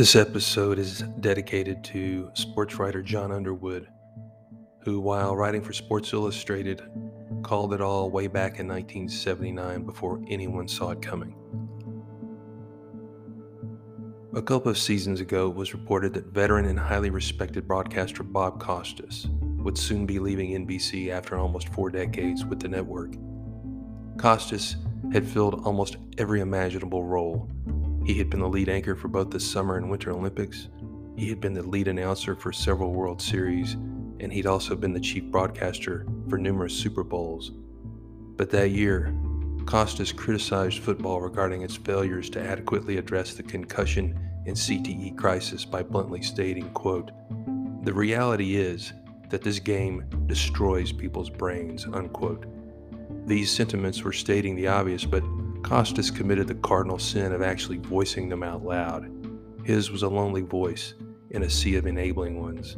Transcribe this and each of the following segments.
This episode is dedicated to sports writer John Underwood, who, while writing for Sports Illustrated, called it all way back in 1979 before anyone saw it coming. A couple of seasons ago, it was reported that veteran and highly respected broadcaster Bob Costas would soon be leaving NBC after almost four decades with the network. Costas had filled almost every imaginable role he had been the lead anchor for both the Summer and Winter Olympics. He had been the lead announcer for several World Series, and he'd also been the chief broadcaster for numerous Super Bowls. But that year, Costas criticized football regarding its failures to adequately address the concussion and CTE crisis by bluntly stating, quote, "The reality is that this game destroys people's brains." Unquote. These sentiments were stating the obvious, but Costas committed the cardinal sin of actually voicing them out loud. His was a lonely voice in a sea of enabling ones.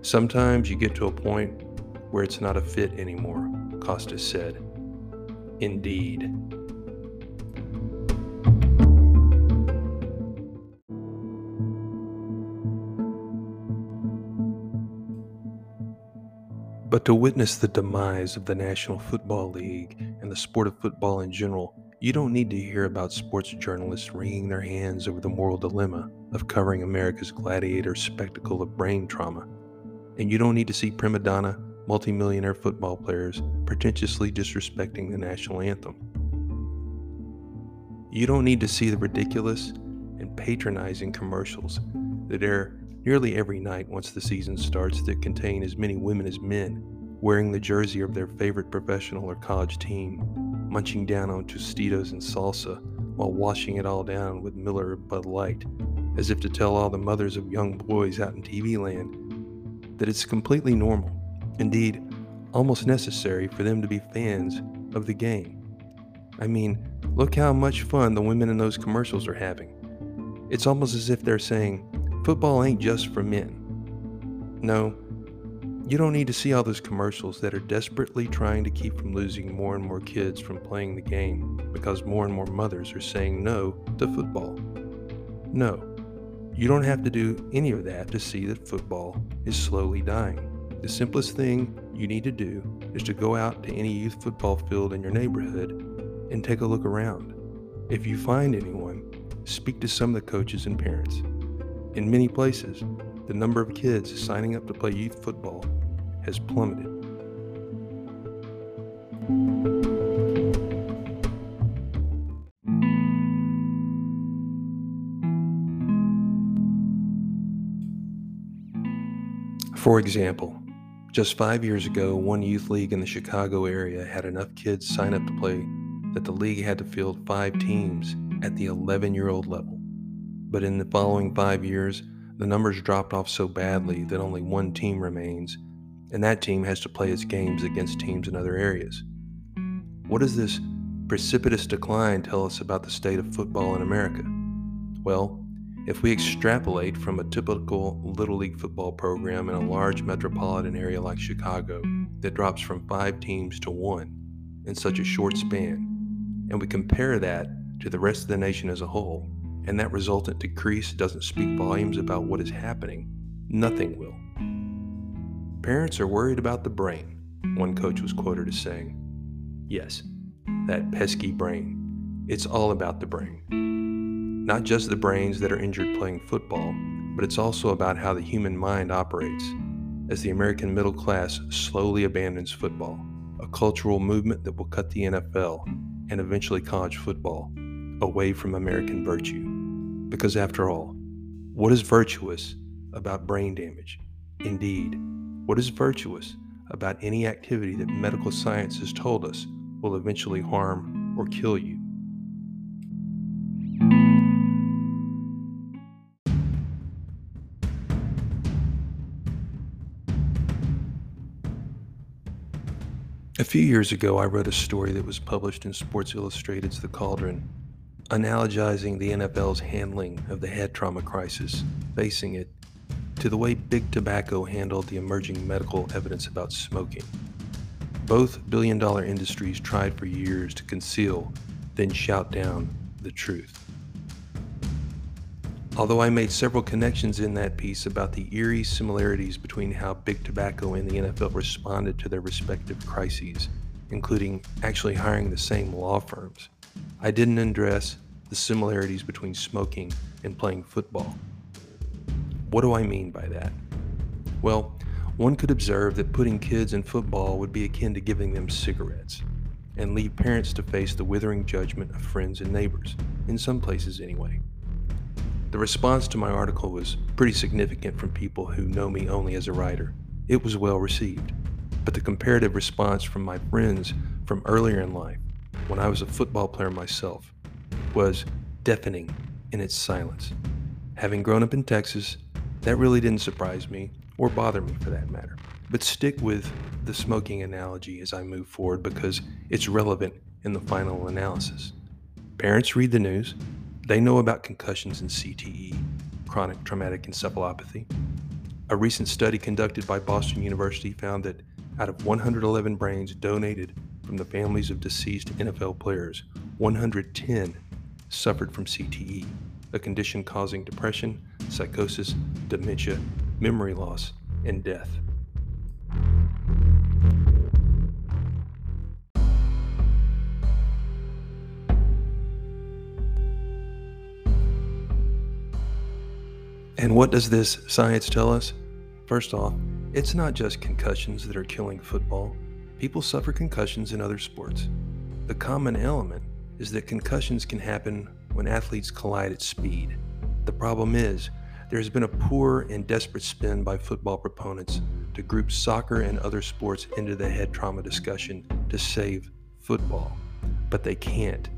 Sometimes you get to a point where it's not a fit anymore, Costas said. Indeed. But to witness the demise of the National Football League and the sport of football in general, you don't need to hear about sports journalists wringing their hands over the moral dilemma of covering America's gladiator spectacle of brain trauma. And you don't need to see prima donna, multimillionaire football players pretentiously disrespecting the national anthem. You don't need to see the ridiculous and patronizing commercials that air nearly every night once the season starts that contain as many women as men wearing the jersey of their favorite professional or college team, munching down on Tostitos and salsa while washing it all down with Miller Bud Light, as if to tell all the mothers of young boys out in TV land that it's completely normal, indeed, almost necessary for them to be fans of the game. I mean, look how much fun the women in those commercials are having. It's almost as if they're saying, Football ain't just for men. No, you don't need to see all those commercials that are desperately trying to keep from losing more and more kids from playing the game because more and more mothers are saying no to football. No, you don't have to do any of that to see that football is slowly dying. The simplest thing you need to do is to go out to any youth football field in your neighborhood and take a look around. If you find anyone, speak to some of the coaches and parents. In many places, the number of kids signing up to play youth football has plummeted. For example, just five years ago, one youth league in the Chicago area had enough kids sign up to play that the league had to field five teams at the 11 year old level but in the following five years, the numbers dropped off so badly that only one team remains, and that team has to play its games against teams in other areas. What does this precipitous decline tell us about the state of football in America? Well, if we extrapolate from a typical Little League football program in a large metropolitan area like Chicago that drops from five teams to one in such a short span, and we compare that to the rest of the nation as a whole, and that resultant decrease doesn't speak volumes about what is happening, nothing will. Parents are worried about the brain, one coach was quoted as saying. Yes, that pesky brain. It's all about the brain. Not just the brains that are injured playing football, but it's also about how the human mind operates as the American middle class slowly abandons football, a cultural movement that will cut the NFL and eventually college football away from American virtue. Because after all, what is virtuous about brain damage? Indeed, what is virtuous about any activity that medical science has told us will eventually harm or kill you? A few years ago, I wrote a story that was published in Sports Illustrated's The Cauldron analogizing the NFL's handling of the head trauma crisis facing it to the way Big Tobacco handled the emerging medical evidence about smoking. Both billion dollar industries tried for years to conceal, then shout down the truth. Although I made several connections in that piece about the eerie similarities between how Big Tobacco and the NFL responded to their respective crises, including actually hiring the same law firms, I didn't address the similarities between smoking and playing football. What do I mean by that? Well, one could observe that putting kids in football would be akin to giving them cigarettes, and leave parents to face the withering judgment of friends and neighbors, in some places anyway. The response to my article was pretty significant from people who know me only as a writer. It was well received. But the comparative response from my friends from earlier in life, when I was a football player myself, was deafening in its silence. Having grown up in Texas, that really didn't surprise me, or bother me for that matter. But stick with the smoking analogy as I move forward because it's relevant in the final analysis. Parents read the news, they know about concussions and CTE, chronic traumatic encephalopathy. A recent study conducted by Boston University found that out of 111 brains donated from the families of deceased NFL players, 110 suffered from CTE, a condition causing depression, psychosis, dementia, memory loss, and death. And what does this science tell us? First off, it's not just concussions that are killing football. People suffer concussions in other sports. The common element is that concussions can happen when athletes collide at speed. The problem is, there has been a poor and desperate spin by football proponents to group soccer and other sports into the head trauma discussion to save football. But they can't.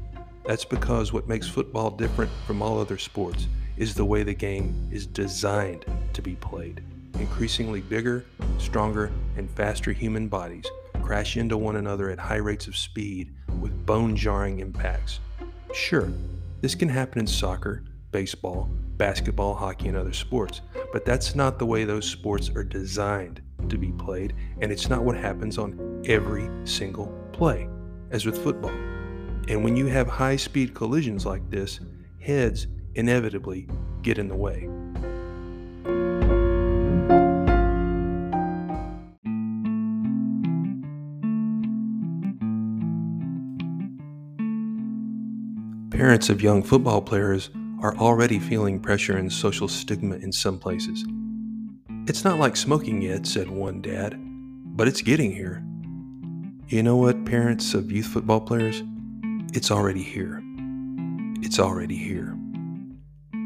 That's because what makes football different from all other sports is the way the game is designed to be played. Increasingly bigger, stronger, and faster human bodies crash into one another at high rates of speed with bone jarring impacts. Sure, this can happen in soccer, baseball, basketball, hockey, and other sports, but that's not the way those sports are designed to be played, and it's not what happens on every single play, as with football. And when you have high speed collisions like this, heads inevitably get in the way. Parents of young football players are already feeling pressure and social stigma in some places. It's not like smoking yet, said one dad, but it's getting here. You know what, parents of youth football players? It's already here. It's already here.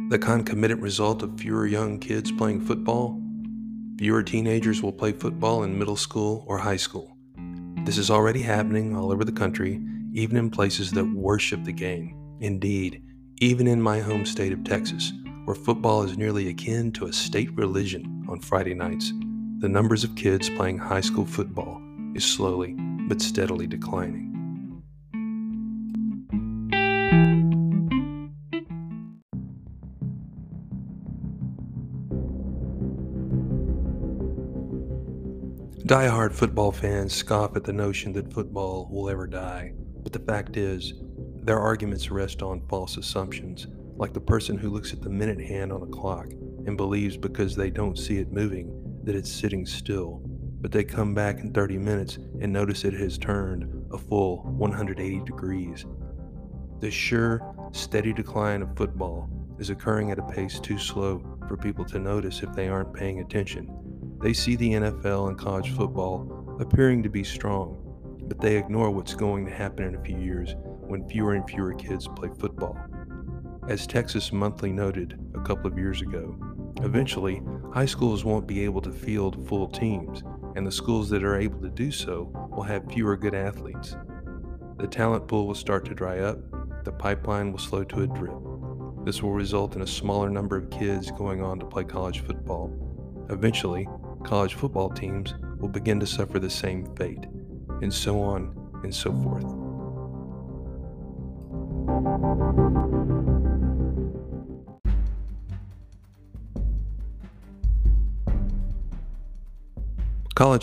The concomitant result of fewer young kids playing football? Fewer teenagers will play football in middle school or high school. This is already happening all over the country, even in places that worship the game. Indeed, even in my home state of Texas, where football is nearly akin to a state religion on Friday nights, the numbers of kids playing high school football is slowly but steadily declining. Die-hard football fans scoff at the notion that football will ever die, but the fact is, their arguments rest on false assumptions, like the person who looks at the minute hand on a clock and believes because they don't see it moving that it's sitting still, but they come back in 30 minutes and notice it has turned a full 180 degrees. The sure, steady decline of football is occurring at a pace too slow for people to notice if they aren't paying attention they see the NFL and college football appearing to be strong, but they ignore what's going to happen in a few years when fewer and fewer kids play football. As Texas Monthly noted a couple of years ago, eventually high schools won't be able to field full teams, and the schools that are able to do so will have fewer good athletes. The talent pool will start to dry up, the pipeline will slow to a drip. This will result in a smaller number of kids going on to play college football. Eventually, college football teams will begin to suffer the same fate, and so on and so forth. College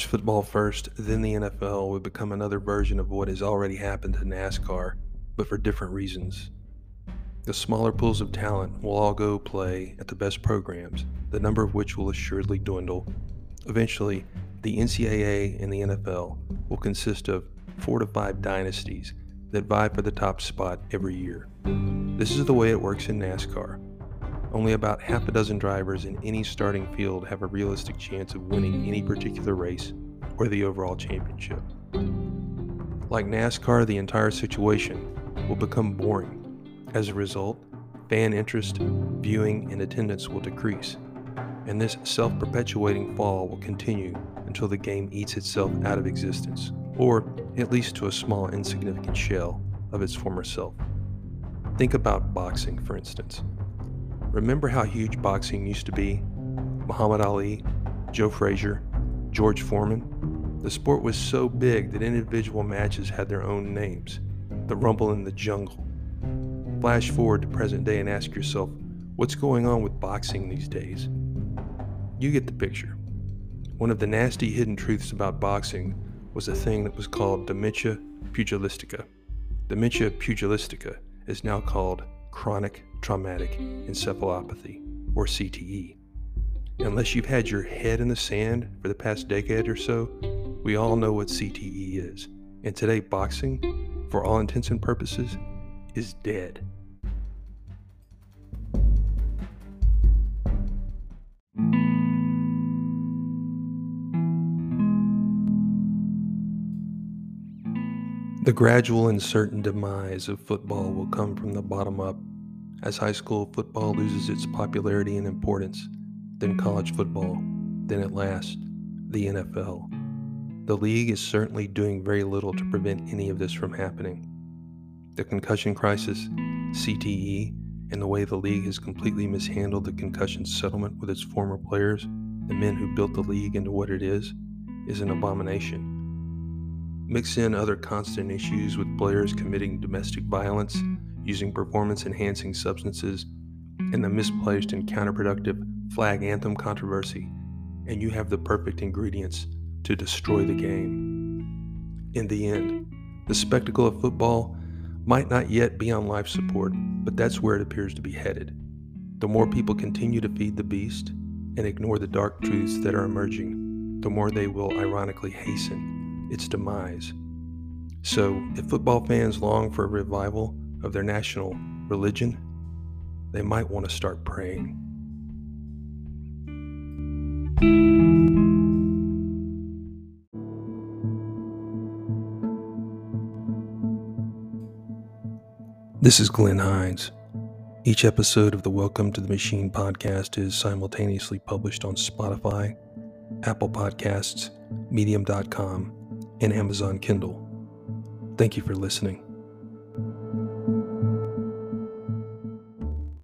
football first, then the NFL would become another version of what has already happened to NASCAR, but for different reasons. The smaller pools of talent will all go play at the best programs, the number of which will assuredly dwindle. Eventually, the NCAA and the NFL will consist of four to five dynasties that vie for the top spot every year. This is the way it works in NASCAR. Only about half a dozen drivers in any starting field have a realistic chance of winning any particular race or the overall championship. Like NASCAR, the entire situation will become boring. As a result, fan interest, viewing, and attendance will decrease, and this self perpetuating fall will continue until the game eats itself out of existence, or at least to a small, insignificant shell of its former self. Think about boxing, for instance. Remember how huge boxing used to be? Muhammad Ali, Joe Frazier, George Foreman? The sport was so big that individual matches had their own names. The Rumble in the Jungle. Flash forward to present day and ask yourself, what's going on with boxing these days? You get the picture. One of the nasty hidden truths about boxing was a thing that was called dementia pugilistica. Dementia pugilistica is now called chronic traumatic encephalopathy, or CTE. Unless you've had your head in the sand for the past decade or so, we all know what CTE is. And today, boxing, for all intents and purposes, is dead. The gradual and certain demise of football will come from the bottom up as high school football loses its popularity and importance, then college football, then at last, the NFL. The league is certainly doing very little to prevent any of this from happening. The concussion crisis, CTE, and the way the league has completely mishandled the concussion settlement with its former players, the men who built the league into what it is, is an abomination. Mix in other constant issues with players committing domestic violence, using performance enhancing substances, and the misplaced and counterproductive flag anthem controversy, and you have the perfect ingredients to destroy the game. In the end, the spectacle of football might not yet be on life support, but that's where it appears to be headed. The more people continue to feed the beast and ignore the dark truths that are emerging, the more they will ironically hasten its demise. So, if football fans long for a revival of their national religion, they might want to start praying. This is Glenn Hines. Each episode of the Welcome to the Machine podcast is simultaneously published on Spotify, Apple Podcasts, Medium.com, and Amazon Kindle. Thank you for listening.